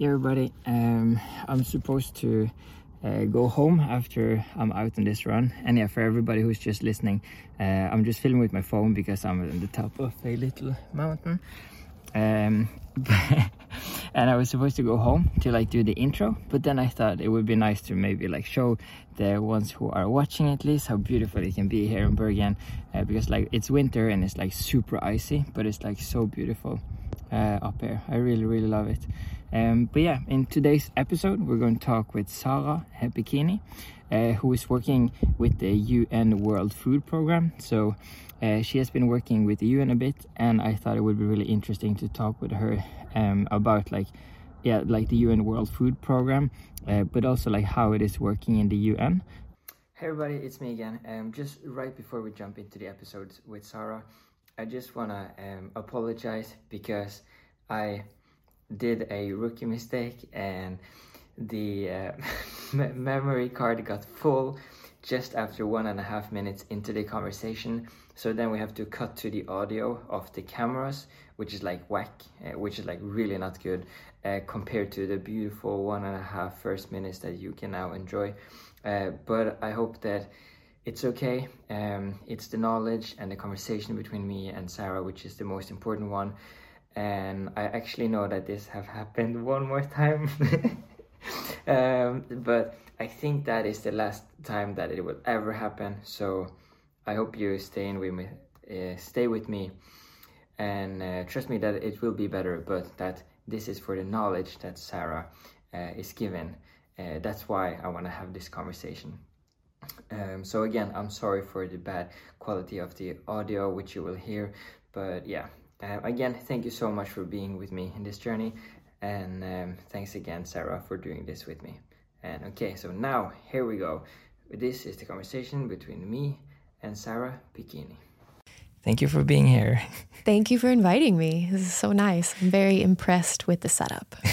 Everybody, um, I'm supposed to uh, go home after I'm out on this run. And yeah, for everybody who's just listening, uh, I'm just filming with my phone because I'm on the top of a little mountain. Um, and I was supposed to go home to like do the intro, but then I thought it would be nice to maybe like show the ones who are watching at least how beautiful it can be here in Bergen, uh, because like it's winter and it's like super icy, but it's like so beautiful uh, up here. I really, really love it. Um, but yeah, in today's episode, we're going to talk with Sarah Piccini, uh, who is working with the UN World Food Program. So uh, she has been working with the UN a bit, and I thought it would be really interesting to talk with her um, about like, yeah, like the UN World Food Program, uh, but also like how it is working in the UN. Hey everybody, it's me again. Um, just right before we jump into the episodes with Sarah, I just wanna um, apologize because I did a rookie mistake and the uh, memory card got full just after one and a half minutes into the conversation. So then we have to cut to the audio of the cameras, which is like whack, uh, which is like really not good uh, compared to the beautiful one and a half first minutes that you can now enjoy. Uh, but I hope that it's okay. Um, it's the knowledge and the conversation between me and Sarah, which is the most important one and I actually know that this have happened one more time. um, but I think that is the last time that it will ever happen. So I hope you stay in with me, uh, stay with me, and uh, trust me that it will be better. But that this is for the knowledge that Sarah uh, is given. That's why I want to have this conversation. Um, so again, I'm sorry for the bad quality of the audio, which you will hear. But yeah, uh, again, thank you so much for being with me in this journey. And um, thanks again, Sarah, for doing this with me. And okay, so now here we go. This is the conversation between me and Sarah Piccini. Thank you for being here. Thank you for inviting me. This is so nice. I'm very impressed with the setup.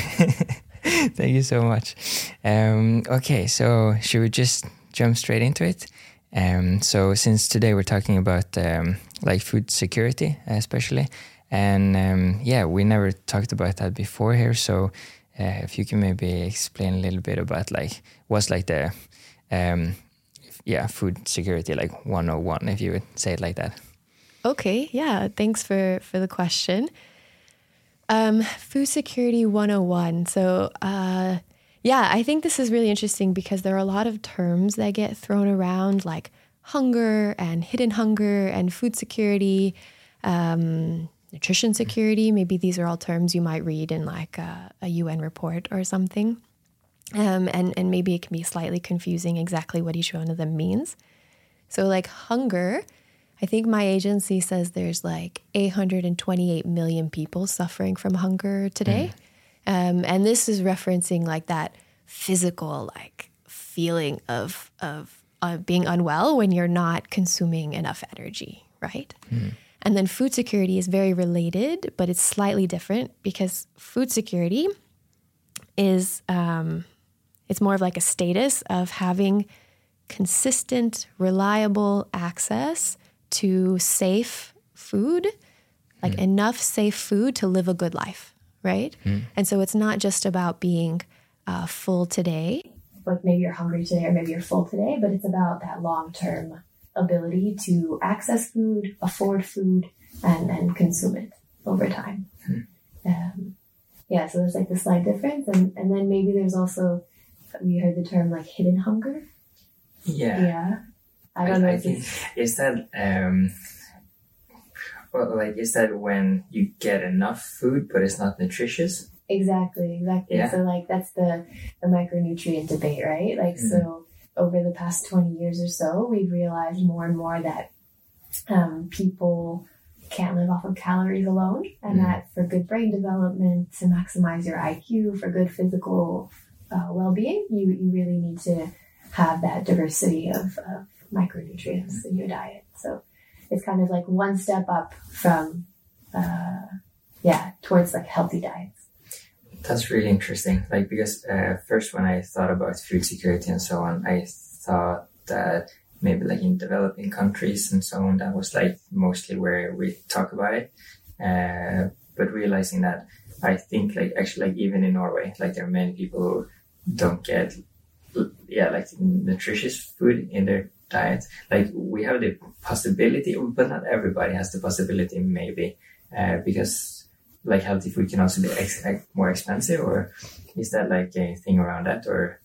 Thank you so much. Um, okay, so should we just jump straight into it? Um, so since today we're talking about um, like food security, especially, and um, yeah, we never talked about that before here. So uh, if you can maybe explain a little bit about like what's like the um, yeah food security like 101 if you would say it like that. Okay, yeah, thanks for for the question. Um, food security 101. So uh, yeah, I think this is really interesting because there are a lot of terms that get thrown around like hunger and hidden hunger and food security. Um, nutrition security. Maybe these are all terms you might read in like a, a UN report or something. Um, and, and maybe it can be slightly confusing exactly what each one of them means. So, like hunger, I think my agency says there's like 828 million people suffering from hunger today. Mm. Um, and this is referencing like that physical, like feeling of, of uh, being unwell when you're not consuming enough energy, right? Mm. And then food security is very related, but it's slightly different because food security is um, it's more of like a status of having consistent, reliable access to safe food, like mm. enough safe food to live a good life, right? Mm. And so it's not just about being uh, full today. Like maybe you're hungry today or maybe you're full today, but it's about that long term ability to access food, afford food, and, and consume it over time. Hmm. Um, yeah, so there's like the slight difference. And, and then maybe there's also, we heard the term like hidden hunger. Yeah. Yeah. I don't I, know. I is that, um, well, like, is that when you get enough food, but it's not nutritious? Exactly, exactly. Yeah. So, like, that's the, the micronutrient debate, right? Like, mm-hmm. so over the past 20 years or so, we've realized more and more that um, people can't live off of calories alone, and mm. that for good brain development, to maximize your IQ, for good physical uh, well being, you, you really need to have that diversity of, of micronutrients in your diet. So it's kind of like one step up from, uh, yeah, towards like healthy diets. That's really interesting. Like, because uh, first when I thought about food security and so on, I thought that maybe like in developing countries and so on, that was like mostly where we talk about it. Uh, but realizing that I think like actually like even in Norway, like there are many people who don't get yeah like nutritious food in their diet. Like we have the possibility, but not everybody has the possibility maybe uh, because like healthy food can also be ex- more expensive or is that like a thing around that or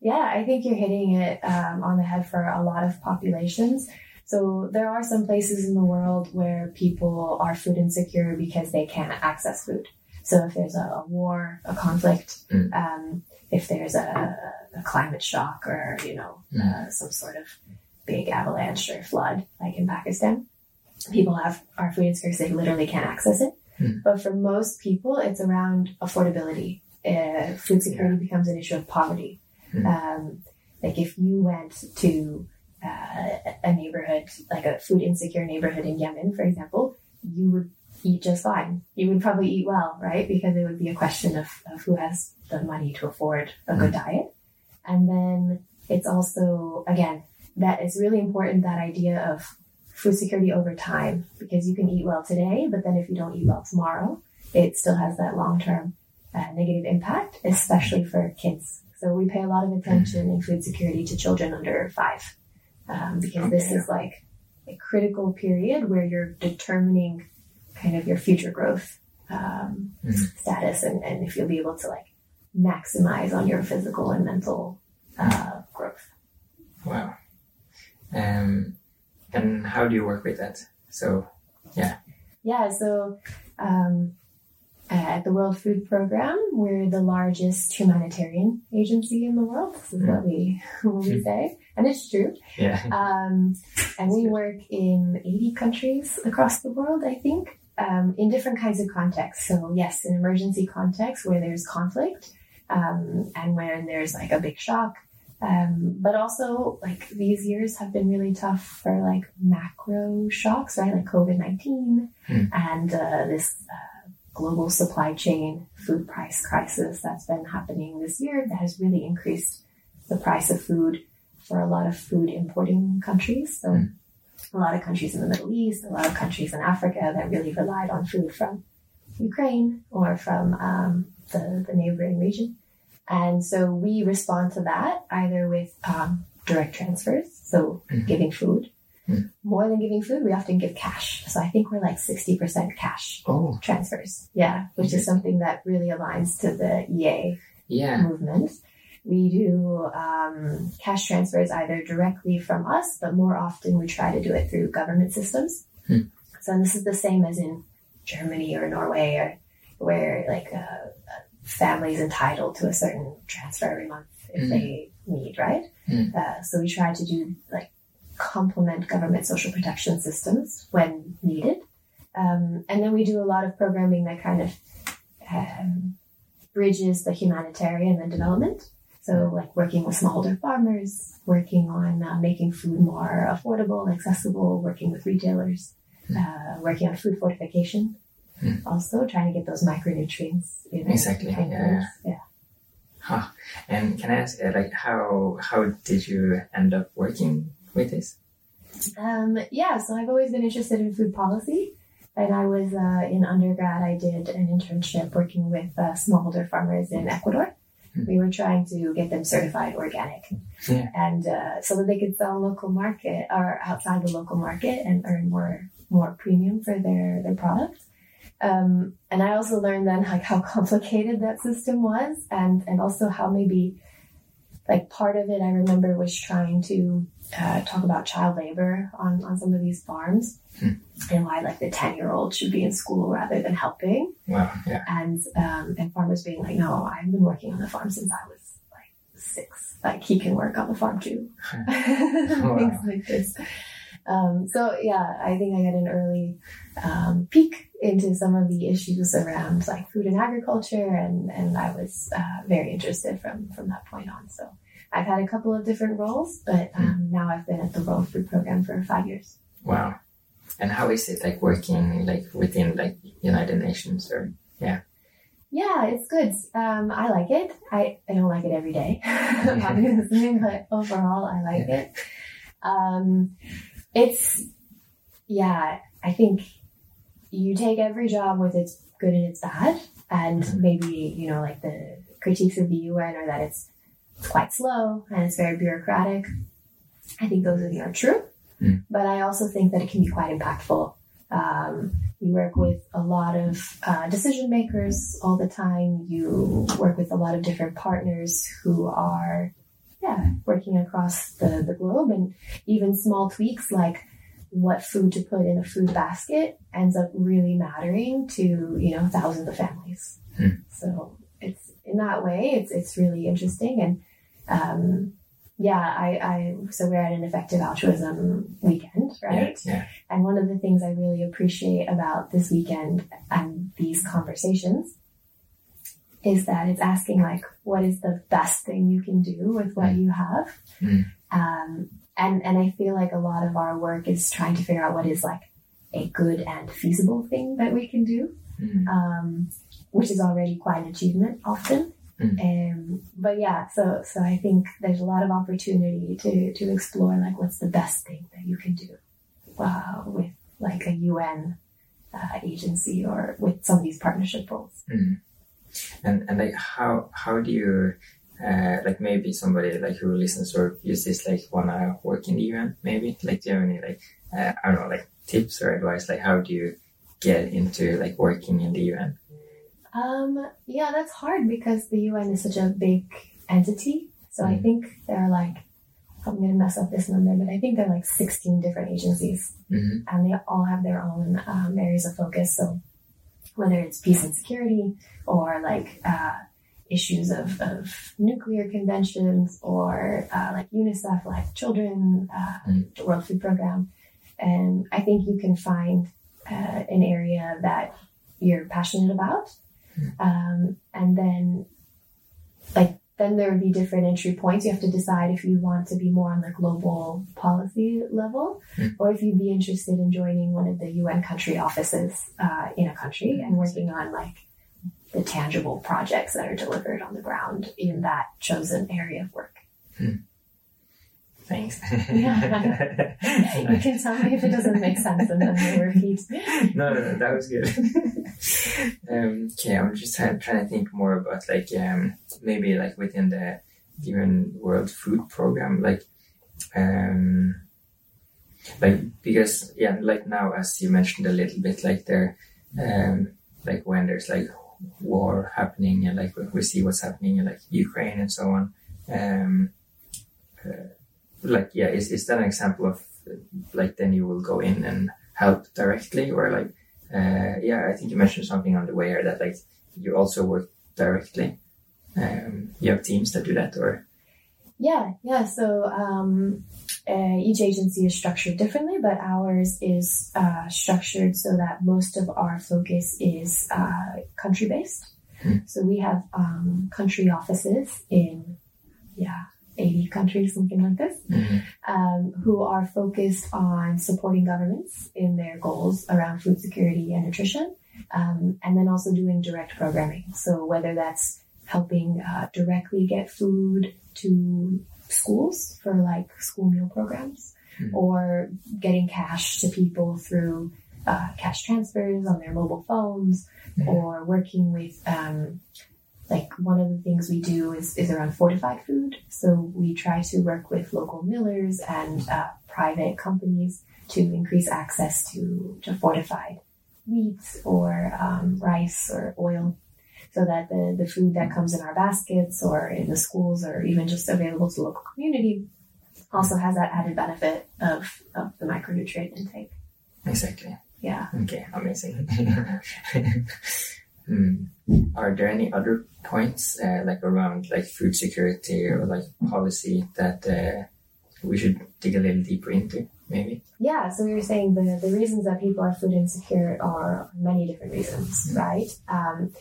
yeah i think you're hitting it um, on the head for a lot of populations so there are some places in the world where people are food insecure because they can't access food so if there's a, a war, a conflict, mm. um, if there's a, a, climate shock or you know mm. uh, some sort of big avalanche or flood, like in Pakistan, people have are food insecure they literally can't access it. Mm. But for most people, it's around affordability. Uh, food security becomes an issue of poverty. Hmm. Um, like if you went to uh, a neighborhood, like a food insecure neighborhood in Yemen, for example, you would eat just fine. You would probably eat well, right? Because it would be a question of, of who has the money to afford a good mm. diet. And then it's also, again, that it's really important that idea of food security over time because you can eat well today, but then if you don't eat well tomorrow, it still has that long term uh, negative impact, especially for kids. So we pay a lot of attention in food security to children under five um, because this is like a critical period where you're determining kind of your future growth um, mm-hmm. status and, and if you'll be able to like maximize on your physical and mental uh, growth. Wow. Um, and how do you work with that? So, yeah. Yeah, so um, at the World Food Program, we're the largest humanitarian agency in the world. This is mm. what we what we say, and it's true. Yeah. Um, and we work in 80 countries across the world, I think um, in different kinds of contexts. So, yes, in emergency contexts where there's conflict um, and when there's like a big shock. Um, but also, like these years have been really tough for like macro shocks, right? Like COVID 19 mm. and uh, this uh, global supply chain food price crisis that's been happening this year that has really increased the price of food for a lot of food importing countries. So, mm a lot of countries in the Middle East, a lot of countries in Africa that really relied on food from Ukraine or from um, the, the neighboring region. And so we respond to that either with um, direct transfers, so mm-hmm. giving food. Mm-hmm. More than giving food, we often give cash. So I think we're like 60% cash oh. transfers. Yeah, which is something that really aligns to the EA yeah. movement. We do um, cash transfers either directly from us, but more often we try to do it through government systems. Hmm. So this is the same as in Germany or Norway, or where like a, is entitled to a certain transfer every month if hmm. they need, right? Hmm. Uh, so we try to do like complement government social protection systems when needed. Um, and then we do a lot of programming that kind of um, bridges the humanitarian and development. So, like working with smallholder farmers, working on uh, making food more affordable, accessible, working with retailers, hmm. uh, working on food fortification. Hmm. Also, trying to get those micronutrients in exactly. Yeah. yeah. Huh. And can I ask, uh, like, how how did you end up working with this? Um, yeah, so I've always been interested in food policy. And I was uh, in undergrad, I did an internship working with uh, smallholder farmers in Ecuador. Hmm. We were trying to get them certified organic, yeah. and uh, so that they could sell local market or outside the local market and earn more more premium for their their products. Um, and I also learned then like how complicated that system was, and and also how maybe like part of it I remember was trying to uh, talk about child labor on on some of these farms hmm. and why like the 10 year old should be in school rather than helping. Wow, yeah. And, um, and farmers being like, no, I've been working on the farm since I was like six. Like he can work on the farm too. wow. Things like this. Um, so yeah, I think I got an early um, peek into some of the issues around like food and agriculture, and and I was uh, very interested from from that point on. So I've had a couple of different roles, but hmm. um, now I've been at the World Food Program for five years. Wow. And how is it like working like within like United Nations or yeah? Yeah, it's good. Um, I like it. I, I don't like it every day, obviously, but overall, I like yeah. it. Um, it's, yeah, I think you take every job with its good and its bad. And Mhm. maybe, you know, like the critiques of the UN are that it's, quite slow and it's very bureaucratic. I think those are, are true. Mm. But I also think that it can be quite impactful. Um, you work with a lot of uh, decision makers all the time. You work with a lot of different partners who are, working across the, the globe. And even small tweaks like what food to put in a food basket ends up really mattering to, you know, thousands of families. Hmm. So it's in that way, it's, it's really interesting. And, um, yeah, I, I, so we're at an effective altruism weekend, right? Yeah. And one of the things I really appreciate about this weekend and these conversations is that it's asking like, what is the best thing you can do with what you have? Mm. Um, and and I feel like a lot of our work is trying to figure out what is like a good and feasible thing that we can do, Mm. um, which is already quite an achievement often. Mm. Um, but yeah, so so I think there's a lot of opportunity to to explore like what's the best thing that you can do uh, with like a UN uh, agency or with some of these partnership roles. Mm. And and like how how do you uh, like maybe somebody like who listens or use this like wanna work in the UN maybe like do you have any like uh, I don't know like tips or advice like how do you get into like working in the UN? Um, yeah, that's hard because the UN is such a big entity. So I Mm. think there are like, I'm going to mess up this number, but I think there are like 16 different agencies hmm and they all have their own um, areas of focus. So whether it's peace and security or like uh, issues of, of nuclear conventions or uh, like UNICEF, like children, uh, Mm. the World Food Program. And I think you can find uh, an area that you're passionate about. Um, and then, like, then there would be different entry points. You have to decide if you want to be more on the global policy level Mm. or if you'd be interested in joining one of the UN country offices uh, in a country and working on like the tangible projects that are delivered on the ground in that chosen area of work. Thanks. Yeah. You can tell me if it doesn't make sense and then we'll repeat. no, no, no, that was good. um, okay, I'm just trying, trying to think more about like um, maybe like within the UN World Food Program, like um, like because yeah, like now as you mentioned a little bit, like there, um, like when there's like war happening and like we- we see what's happening in like Ukraine and so on. Um, uh, like yeah, is is that an example of like then you will go in and help directly or like uh, yeah i think you mentioned something on the way that like you also work directly um, you have teams that do that or Yeah, yeah. So um, uh, each agency is structured differently, but ours is uh, structured so that most of our focus is uh, country based. Hmm. So we have um, country offices in, yeah, 80 countries, something like this, um, who are focused on supporting governments in their goals around food security and nutrition, um, and then also doing direct programming. So whether that's helping uh, directly get food to schools for like school meal programs, Mhm. or getting cash to people through uh, cash transfers on their mobile phones, Mhm. or working with um, like one of the things we do is, is around fortified food. So we try to work with local millers and uh, private companies to increase access to, to fortified wheat or um, rice or oil so that the, the food that comes in our baskets or in the schools or even just available to the local community also has that added benefit of, of the micronutrient intake. exactly Yeah. okay amazing Hmm. Are there any other points uh, like around like food security or like policy that uh, we should dig a little deeper into? Maybe. Yeah, so we were saying the, the reasons that people are food insecure are many different reasons, right? Um,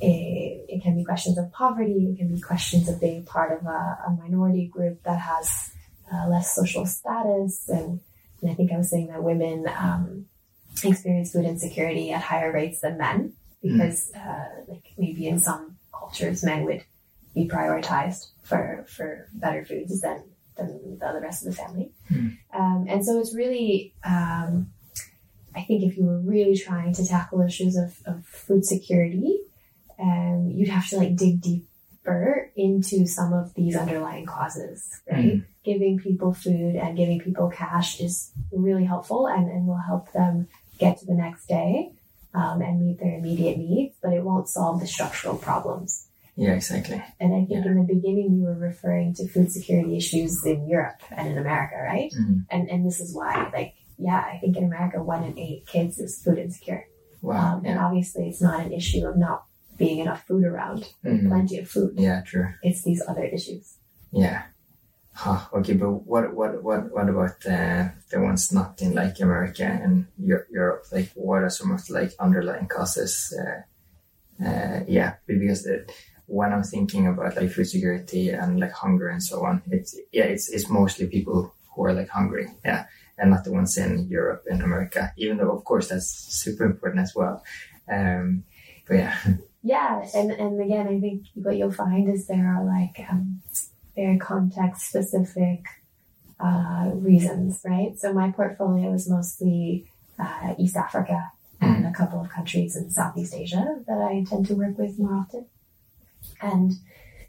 it, it can be questions of poverty, it can be questions of being part of a, a minority group that has uh, less social status. And, and I think I was saying that women um, experience food insecurity at higher rates than men because, uh, like, maybe in some cultures, men would be prioritized for, for better foods than, than the other rest of the family. Um, and so it's really, um, I think if you were really trying to tackle issues of, of food security, um, you'd have to like dig deeper into some of these underlying causes, right? Mm. Giving people food and giving people cash is really helpful and, and will help them get to the next day um, and meet their immediate needs, but it won't solve the structural problems. Yeah, exactly. And I think Yeah. in the beginning you were referring to food security issues in Europe and in America, right? Mm. And and this is why, like, yeah, I think in America one in eight kids is food insecure. Wow. Um, and obviously it's not an issue of not being enough food around. Mhm. plenty of food. Yeah, true. It's these other issues. Yeah. Huh, okay, but what what what what about uh, the ones not in like America and Europe? Like, what are some of the like underlying causes? Uh, uh, yeah, because the, when I'm thinking about like food security and like hunger and so on, it's yeah, it's it's mostly people who are like hungry, yeah, and not the ones in Europe and America. Even though, of course, that's super important as well. Um, but yeah, Yeah, and and again, I think what you'll find is there are like um, very context specific uh, reasons, right? So my portfolio is mostly uh, East Africa and a couple of countries in Southeast Asia that I tend to work with more often. And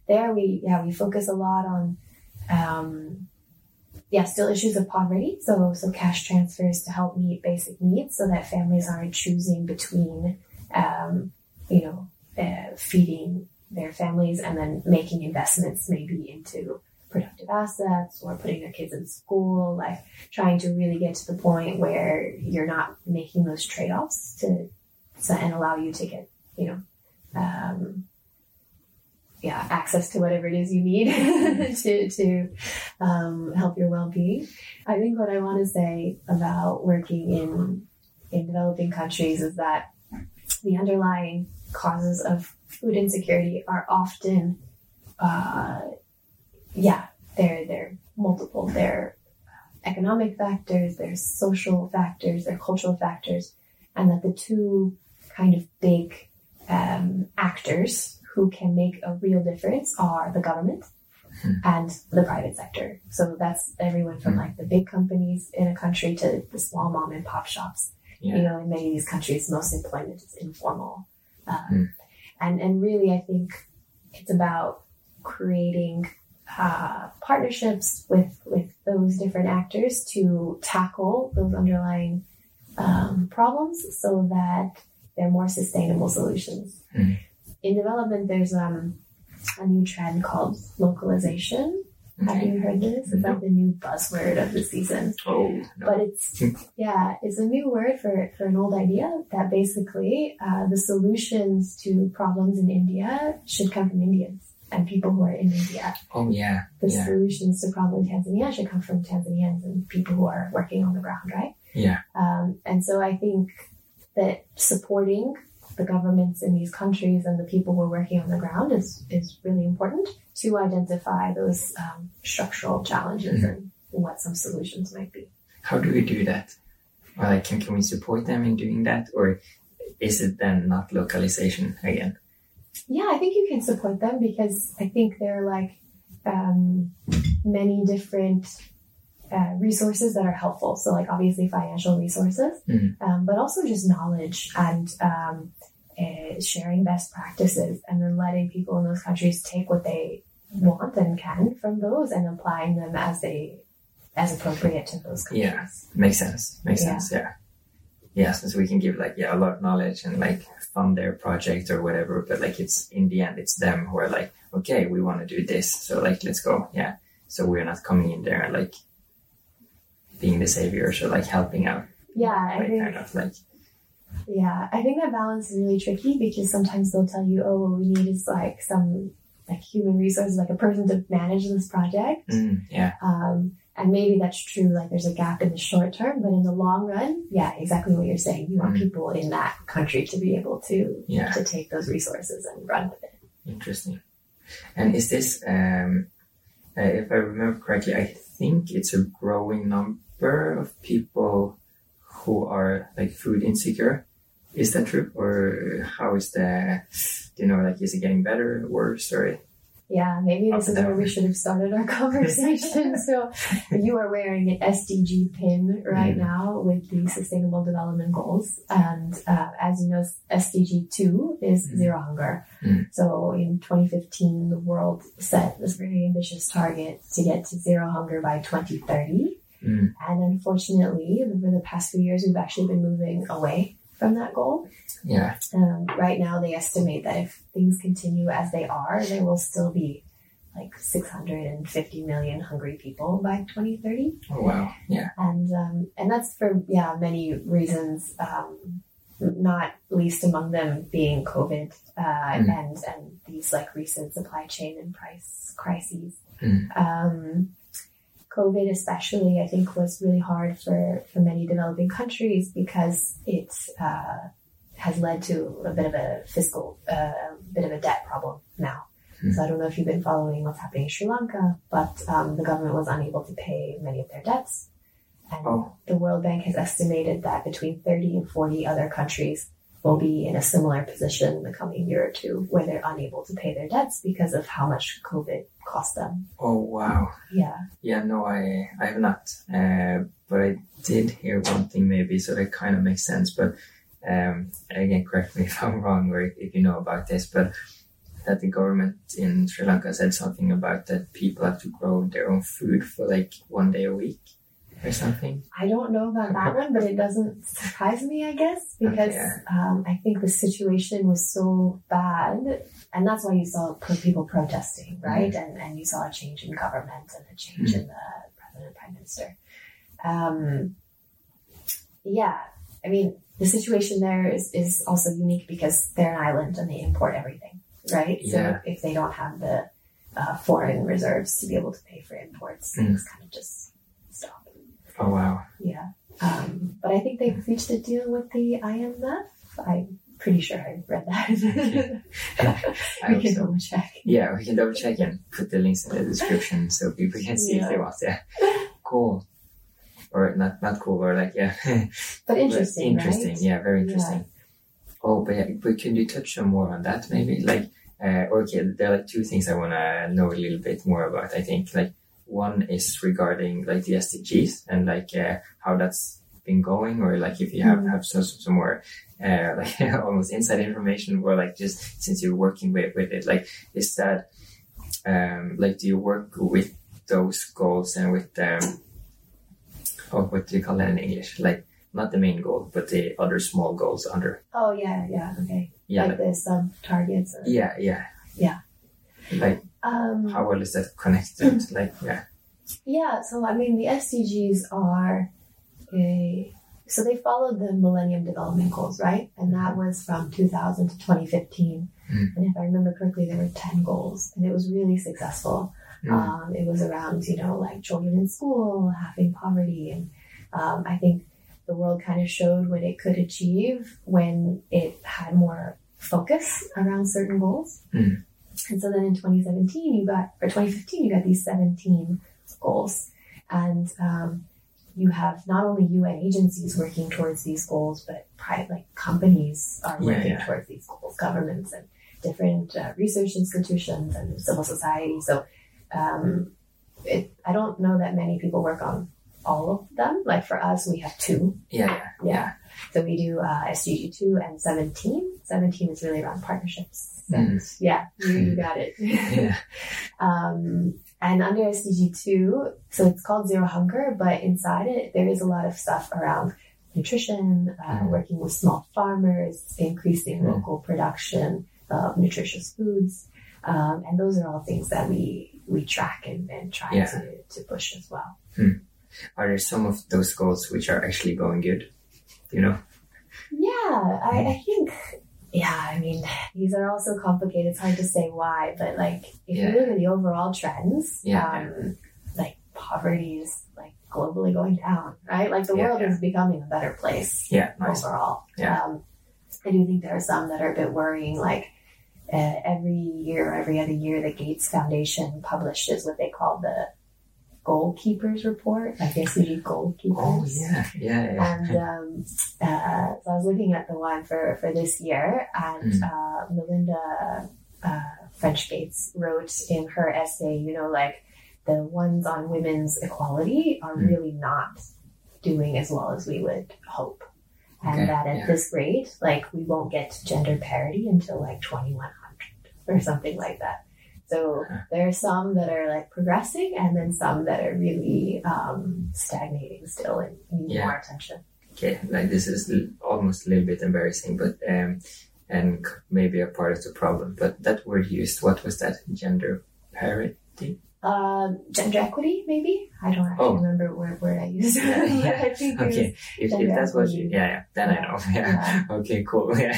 there we yeah we focus a lot on um, yeah still issues of poverty. So so cash transfers to help meet basic needs so that families aren't choosing between um, you know uh, feeding their families and then making investments maybe into productive assets or putting their kids in school, like trying to really get to the point where you're not making those trade-offs to, to and allow you to get, you know, um, yeah, access to whatever it is you need to to um, help your well-being. I think what I want to say about working in in developing countries is that the underlying causes of food insecurity are often, uh, yeah, they're they're multiple. They're economic factors, there's social factors, there are cultural factors, and that the two kind of big um, actors who can make a real difference are the government and the private sector. So that's everyone from like the big companies in a country to the small mom and pop shops you know, in many of these countries, most employment is informal. Um, Mm. And, and really, I think it's about creating uh, partnerships with, with those different actors to tackle those underlying um, problems so that they're more sustainable solutions. Mm. In development, there's um, a new trend called localization. Have you heard this? It's like the new buzzword of the season? Oh no. but it's yeah it's a new word for, for an old idea that basically uh, the solutions to problems in india should come from indians and people who are in india. Oh yeah, the yeah, solutions to problems in tanzania should come from tanzanians and people who are working on the ground right? Yeah, um, and so i think that supporting the governments in these countries and the people who are working on the ground is, is really important to identify those um, structural challenges Mhm. and what some solutions might be How do we do that? Or like, can, can we support them in doing that? Or is it then not localization again? Yeah, I think you can support them because I think there are like um, many different uh, resources that are helpful. So, like obviously financial resources, Mhm. um, but also just knowledge and um, uh, sharing best practices, and then letting people in those countries take what they want and can from those and applying them as they as appropriate to those countries. Yeah. Makes sense. Makes Yeah. sense. Yeah. Yeah, since we can give like yeah a lot of knowledge and like fund their project or whatever, but like it's in the end it's them who are like, okay, we want to do this, so like let's go. Yeah. So we're not coming in there and like being the saviors or like helping out. Yeah, I Like think kind of like Yeah, I think that balance is really tricky because sometimes they'll tell you, oh, what we need is like some like human resources, like a person to manage this project. mm, yeah, Um, and maybe that's true, like there's a gap in the short term, but in the long run, yeah, exactly what you're saying. You want Mhm. people in that country to be able to yeah. to take those resources and run with it. Interesting. And is this, um, uh, if I remember correctly, I think it's a growing number of people who are like food insecure. Is that true, or how is the? Do you know, like, is it getting better, or worse, or? Yeah, maybe this is where we should have started our conversation. so, you are wearing an SDG pin right Mm. now with the Sustainable Development Goals. And uh, as you know, SDG 2 is Mm. zero hunger. Mm. So, in 2015, the world set this very ambitious target to get to zero hunger by 2030. Mm. And unfortunately, over the past few years, we've actually been moving away from that goal. Yeah. Um, right now, they estimate that if things continue as they are, there will still be like 650 million hungry people by 2030, Oh wow. Yeah. and um, and that's for yeah many reasons. Um, not least among them being COVID uh, Mm. and and these like recent supply chain and price crises. Mm. Um, COVID, especially, I think, was really hard for, for many developing countries because it uh, has led to a bit of a fiscal, uh, bit of a debt problem now. Hmm. So I don't know if you've been following what's happening in Sri Lanka, but um, the government was unable to pay many of their debts. And Oh. the World Bank has estimated that between 30 and 40 other countries will be in a similar position in the coming year or two where they're unable to pay their debts because of how much COVID cost them. Oh wow. Yeah. Yeah. No, I I have not. Uh, but I did hear one thing maybe, so that kind of makes sense. But um, again, correct me if I'm wrong or if you know about this, but that the government in Sri Lanka said something about that people have to grow their own food for like one day a week or something. I don't know about that one, but it doesn't surprise me, I guess, because Okay, um, I think the situation was so bad. And that's why you saw people protesting, right? And, and you saw a change in government and a change in the president, prime minister. Um, yeah, I mean, the situation there is, is also unique because they're an island and they import everything, right? Yeah. So if they don't have the uh, foreign reserves to be able to pay for imports, Mm. things kind of just. Oh wow. Yeah. Um, but I think they've reached a deal with the IMF. I'm pretty sure I read that. We can so. double check. Yeah, we can double check and put the links in the description so people can see if they Yeah. want. Yeah, cool. Or not, not cool, or like yeah, But interesting, interesting. right? Yeah, very interesting. Oh, but yeah, but can you touch some more on that maybe? Like, uh, okay, there are like two things I want to know a little bit more about. I think like one is regarding like the SDGs and like uh, how that's been going, or like if you have Mhm. have some some more uh, like almost inside information, or like just since you're working with with it, like is that um like do you work with those goals and with um oh what do you call that in English? Like not the main goal, but the other small goals under. Oh, yeah, yeah, okay. Yeah, like the sub targets. Or, yeah, yeah, Yeah. Like Um, how well is that connected? like yeah, Yeah, so I mean, the SDGs are a, so they followed the Millennium Development Goals, right? And that was from 2000 to 2015. Mm. And if I remember correctly, there were 10 goals, and it was really successful. Mm. Um, it was around, you know, like children in school, halving poverty. And um, I think the world kind of showed what it could achieve when it had more focus around certain goals. Mm. And so then in 2017, you got, or 2015, you got these 17 goals. And um, you have not only UN agencies working towards these goals, but private like companies are Yeah, working yeah. towards these goals, governments and different uh, research institutions and civil society. So um, it, I don't know that many people work on all of them. Like for us, we have two. yeah, yeah, Yeah. So we do uh, SDG 2 and 17. 17 is really around partnerships. And yeah, you, you got it. yeah. Um, and under SDG 2, so it's called Zero Hunger, but inside it, there is a lot of stuff around nutrition, uh, Mm. working with small farmers, increasing Mm. local production of nutritious foods. Um, and those are all things that we, we track and, and try Yeah. to, to push as well. Are there some of those goals which are actually going good? You know? Yeah, I, I think. Yeah, I mean, these are all so complicated. It's hard to say why, but like if Yeah. you look at the overall trends, Yeah, um, like poverty is like globally going down, right? Like the Yeah, world is becoming a better place Yeah, nice. overall. Yeah. Um, I do think there are some that are a bit worrying. Like uh, every year, every other year, the Gates Foundation publishes what they call the goalkeepers report, like SDG goalkeepers. Oh yeah, yeah, yeah. And um, uh, so I was looking at the one for, for this year, and Mm. uh, Melinda uh, French Gates wrote in her essay, you know, like the ones on women's equality are Mm. really not doing as well as we would hope. And Okay, that at yeah. this rate, like we won't get to gender parity until like 2100 or something like that. So there are some that are like progressing and then some that are really um, stagnating still and need Yeah. more attention. Okay, like this is almost a little bit embarrassing, but um, and maybe a part of the problem. But that word used, what was that? Gender parity? Um, gender equity, maybe? I don't actually Oh. remember what word I used. Yeah, yeah. I think it Okay, if, if that's what you, yeah, yeah, then I know. Yeah. Okay, cool. Yeah.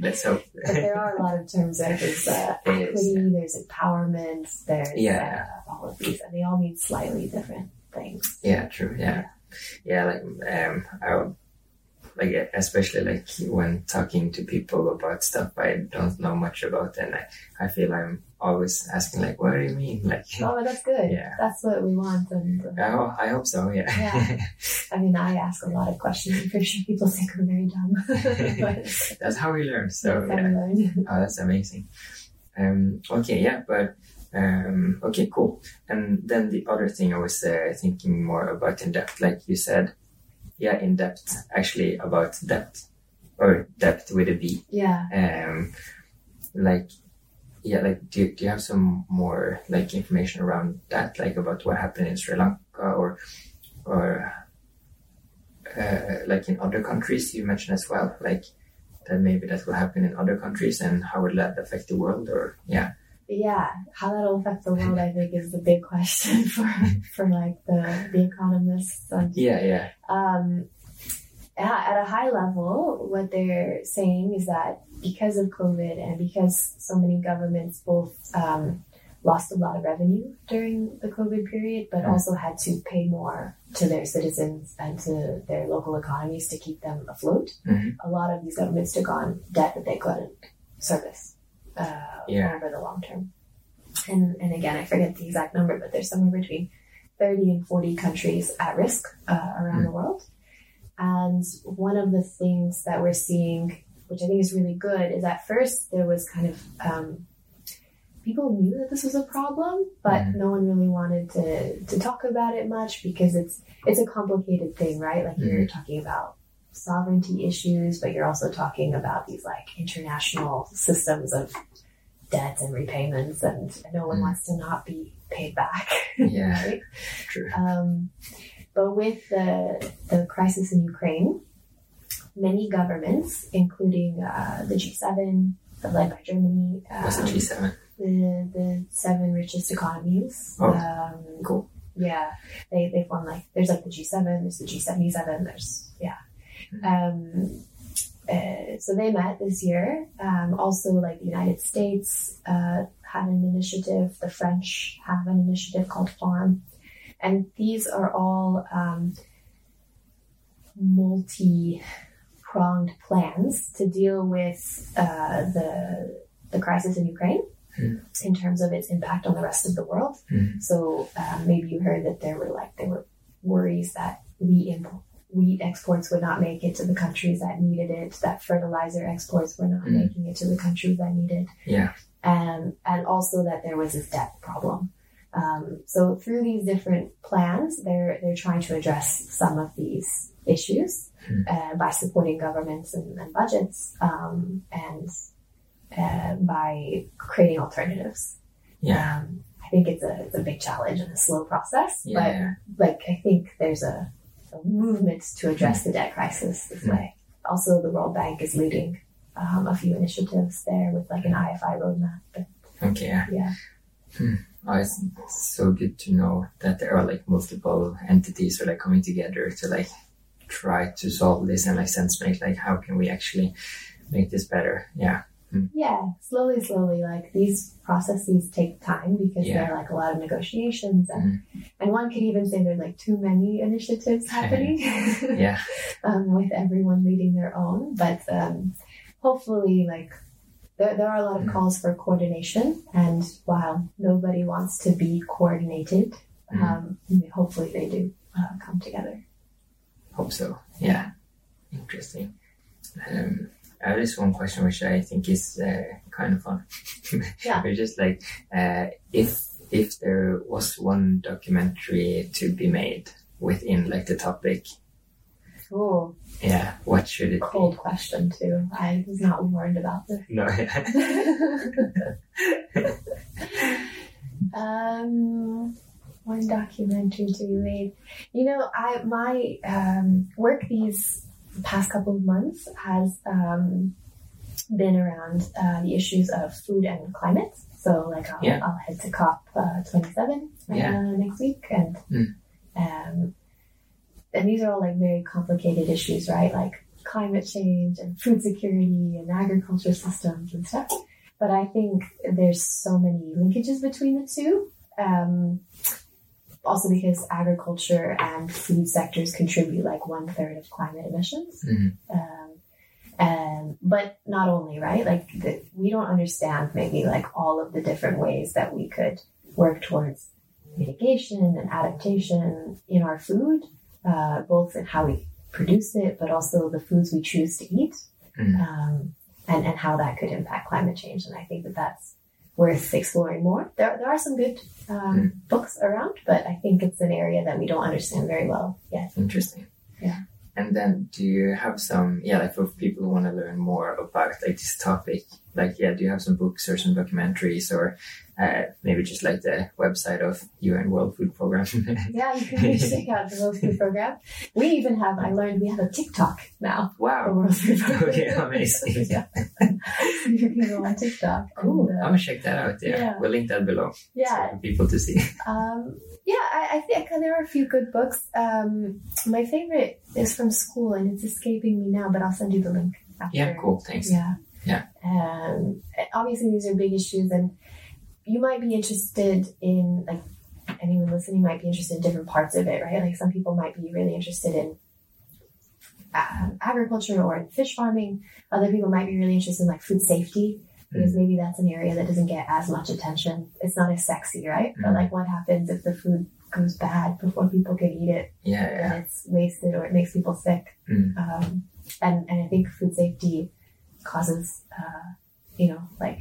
Let's hope. but there are a lot of terms there. There's uh, There is, equity, there's empowerment, there's Yeah. uh, all of these, and they all mean slightly different things. Yeah, true. Yeah, yeah. Like um, I would, like especially like when talking to people about stuff I don't know much about, and I, I feel I'm always asking like, what do you mean? Like, Oh, that's good. Yeah. That's what we want. And uh, oh, I hope so. Yeah. Yeah. I mean, I ask a lot of questions. I'm pretty sure people think we're very dumb. but That's how we learn. So yeah. learn. Oh, that's amazing. Um, okay, yeah, but um, okay, cool. And then the other thing I was uh, thinking more about in depth, like you said, yeah, in depth, actually about depth or depth with a B. Yeah. Um, like, yeah, like, do, do you have some more like information around that, like about what happened in Sri Lanka or, or, uh, like in other countries you mentioned as well, like that maybe that will happen in other countries and how will that affect the world or, yeah. Yeah. How that'll affect the world, I think, is the big question for, for like the, the economists. And, Yeah, yeah. um, at at a high level, what they're saying is that because of COVID and because so many governments both um, lost a lot of revenue during the COVID period, but Mm. also had to pay more to their citizens and to their local economies to keep them afloat. Mhm. A lot of these governments took on debt that they couldn't service uh, Yeah. over the long term. And, and again, I forget the exact number, but there's somewhere between 30 and 40 countries at risk uh, around Mm. the world. And one of the things that we're seeing, which I think is really good, is at first there was kind of um, people knew that this was a problem, but Mhm. no one really wanted to, to talk about it much because it's it's a complicated thing, right? Like you're talking about sovereignty issues, but you're also talking about these like international systems of debt and repayments, and no one Mm. wants to not be paid back. Yeah. right? True. Um, but with the, the crisis in Ukraine, many governments, including uh, the G7, led by Germany, What's the um, G7? the, the seven richest economies. Oh, um, Cool. yeah, they, they form like, there's like the G7, there's the G77, there's, yeah. Um, uh, so they met this year. Um, also, like the United States uh, had an initiative, the French have an initiative called FARM. And these are all um, multi pronged plans to deal with uh, the, the crisis in Ukraine Hmm. in terms of its impact on the rest of the world. Hmm. So um, maybe you heard that there were like there were worries that wheat imp- wheat exports would not make it to the countries that needed it, that fertilizer exports were not Hmm. making it to the countries that needed, Yeah. and and also that there was this debt problem. Um, so through these different plans, they're they're trying to address some of these issues Hmm. uh, by supporting governments and, and budgets um, and uh, by creating alternatives. Yeah. Um, I think it's a it's a big challenge and a slow process, Yeah. but like I think there's a, a movement to address the debt crisis this Hmm. way. Also, the World Bank is leading um, a few initiatives there with like an IFI roadmap. But Okay. Yeah. yeah, Oh, it's so good to know that there are like multiple entities are like coming together to like try to solve this and like sense make like how can we actually make this better? Yeah. Yeah, slowly, slowly. Like these processes take time because Yeah. there are like a lot of negotiations, and and one could even say there's like too many initiatives happening. Yeah. um, with everyone leading their own. But um, hopefully, like there, there are a lot of Mm. calls for coordination, and while nobody wants to be coordinated, Mm. um, hopefully they do uh, come together. Hope so. Yeah. Interesting. Um, I have this one question which I think is uh, kind of fun. Yeah. It's just like uh, if if there was one documentary to be made within like the topic, Oh, yeah, what should it cold question too. I was not warned about this. be? No, um, one documentary to be made. You know, I my um, work these past couple of months has um, been around uh, the issues of food and climate. So, like, I'll, Yeah. I'll head to COP uh, 27 Yeah. uh, next week, and Mm. um, and these are all like very complicated issues, right? Like climate change and food security and agriculture systems and stuff. But I think there's so many linkages between the two. Um, also because agriculture and food sectors contribute like one third of climate emissions. Mhm. Um, um, but not only, right? Like the, we don't understand maybe like all of the different ways that we could work towards mitigation and adaptation in our food, uh, both in how we produce it, but also the foods we choose to eat, Mm. um, and and how that could impact climate change. And I think that that's worth exploring more. There there are some good um, books around, but I think it's an area that we don't understand very well yet. Interesting. Yeah. And then, do you have some, yeah, like for people who want to learn more about like this topic, like, yeah, do you have some books or some documentaries or uh, maybe just like the website of UN World Food Program? Yeah, you can check out the World Food Program. We even have, I learned we have a TikTok now. The wow. World Food Program. Okay, amazing. yeah. you can go on TikTok. Cool. And, I'm uh, gonna check that out. Yeah. Yeah. We'll link that below yeah. for people to see. Um, yeah, I, I think there are a few good books. Um, my favorite is from school and it's escaping me now, but I'll send you the link. After. Yeah, cool. Thanks. Yeah. Yeah. Um, obviously, these are big issues, and you might be interested in like anyone listening might be interested in different parts of it, right? Like some people might be really interested in um, agriculture or in fish farming. Other people might be really interested in like food safety because maybe that's an area that doesn't get as much attention. It's not as sexy, right? But Mm. like, what happens if the food goes bad before people can eat it? Yeah, yeah. and it's wasted or it makes people sick. Mm. Um, and, and I think food safety causes, uh, you know, like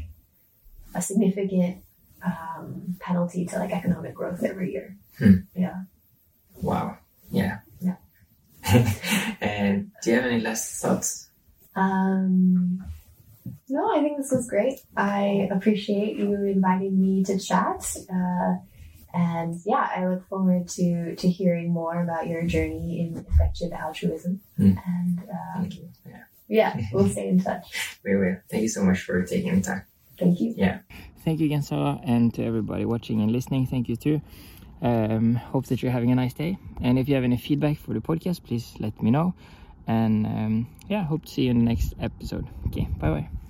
a significant um, penalty to like economic growth every year. Hmm. Yeah. Wow. Yeah. Yeah. and do you have any last thoughts? Um, no, I think this was great. I appreciate you inviting me to chat. Uh, and yeah, I look forward to, to hearing more about your journey in effective altruism. Hmm. And uh, Thank you. Yeah. yeah, we'll stay in touch. We will. Thank you so much for taking the time. Thank you. Thank you again, Sarah, and to everybody watching and listening. Thank you too. Um, hope that you're having a nice day. And if you have any feedback for the podcast, please let me know. And um, yeah, hope to see you in the next episode. Okay, bye bye.